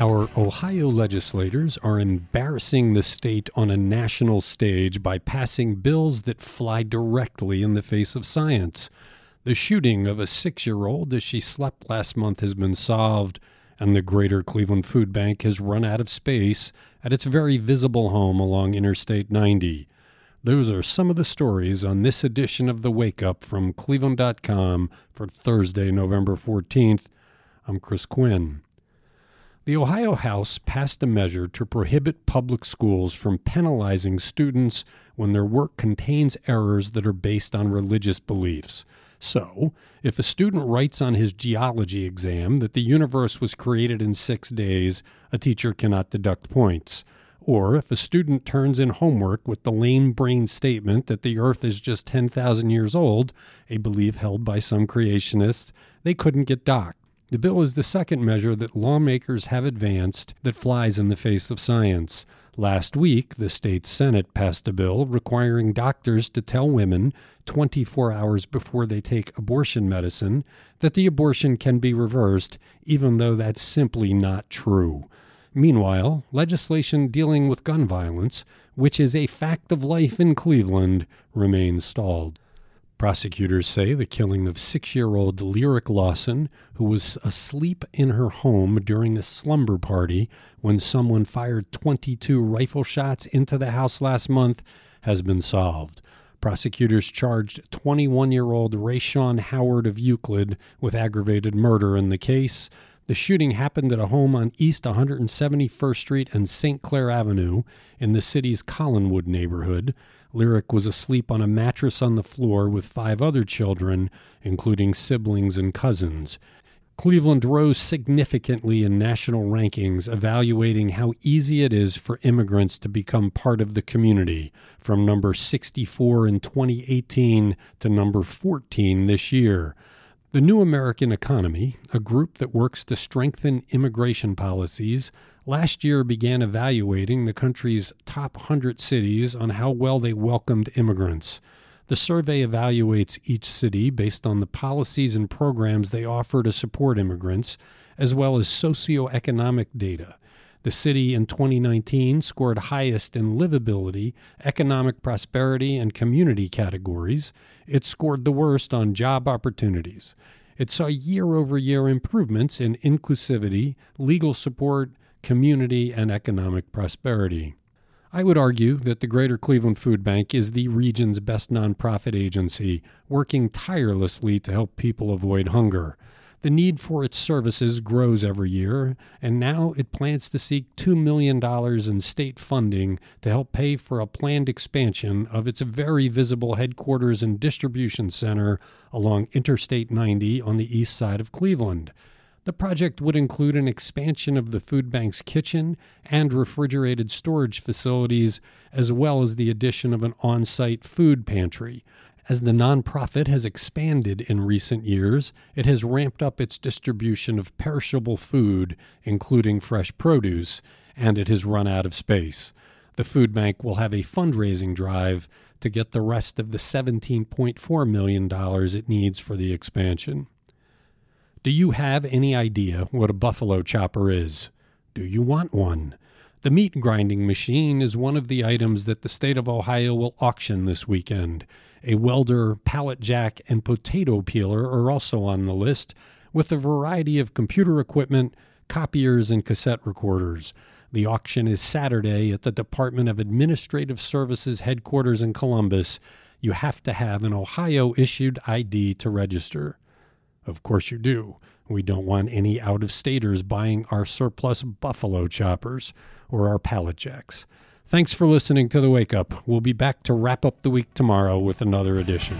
Our Ohio legislators are embarrassing the state on a national stage by passing bills that fly directly in the face of science. The shooting of a six year old as she slept last month has been solved, and the Greater Cleveland Food Bank has run out of space at its very visible home along Interstate 90. Those are some of the stories on this edition of The Wake Up from Cleveland.com for Thursday, November 14th. I'm Chris Quinn. The Ohio House passed a measure to prohibit public schools from penalizing students when their work contains errors that are based on religious beliefs. So, if a student writes on his geology exam that the universe was created in six days, a teacher cannot deduct points. Or if a student turns in homework with the lame brain statement that the earth is just 10,000 years old, a belief held by some creationists, they couldn't get docked. The bill is the second measure that lawmakers have advanced that flies in the face of science. Last week, the state Senate passed a bill requiring doctors to tell women 24 hours before they take abortion medicine that the abortion can be reversed, even though that's simply not true. Meanwhile, legislation dealing with gun violence, which is a fact of life in Cleveland, remains stalled. Prosecutors say the killing of six year old Lyric Lawson, who was asleep in her home during a slumber party when someone fired 22 rifle shots into the house last month, has been solved. Prosecutors charged 21 year old Rayshon Howard of Euclid with aggravated murder in the case. The shooting happened at a home on East 171st Street and St. Clair Avenue in the city's Collinwood neighborhood. Lyric was asleep on a mattress on the floor with five other children, including siblings and cousins. Cleveland rose significantly in national rankings evaluating how easy it is for immigrants to become part of the community, from number 64 in 2018 to number 14 this year. The New American Economy, a group that works to strengthen immigration policies, last year began evaluating the country's top 100 cities on how well they welcomed immigrants. The survey evaluates each city based on the policies and programs they offer to support immigrants, as well as socioeconomic data. The city in 2019 scored highest in livability, economic prosperity, and community categories. It scored the worst on job opportunities. It saw year over year improvements in inclusivity, legal support, community, and economic prosperity. I would argue that the Greater Cleveland Food Bank is the region's best nonprofit agency, working tirelessly to help people avoid hunger. The need for its services grows every year, and now it plans to seek $2 million in state funding to help pay for a planned expansion of its very visible headquarters and distribution center along Interstate 90 on the east side of Cleveland. The project would include an expansion of the food bank's kitchen and refrigerated storage facilities, as well as the addition of an on site food pantry. As the nonprofit has expanded in recent years, it has ramped up its distribution of perishable food, including fresh produce, and it has run out of space. The food bank will have a fundraising drive to get the rest of the $17.4 million it needs for the expansion. Do you have any idea what a buffalo chopper is? Do you want one? The meat grinding machine is one of the items that the state of Ohio will auction this weekend. A welder, pallet jack, and potato peeler are also on the list, with a variety of computer equipment, copiers, and cassette recorders. The auction is Saturday at the Department of Administrative Services headquarters in Columbus. You have to have an Ohio issued ID to register. Of course you do. We don't want any out of staters buying our surplus buffalo choppers or our pallet jacks. Thanks for listening to The Wake Up. We'll be back to wrap up the week tomorrow with another edition.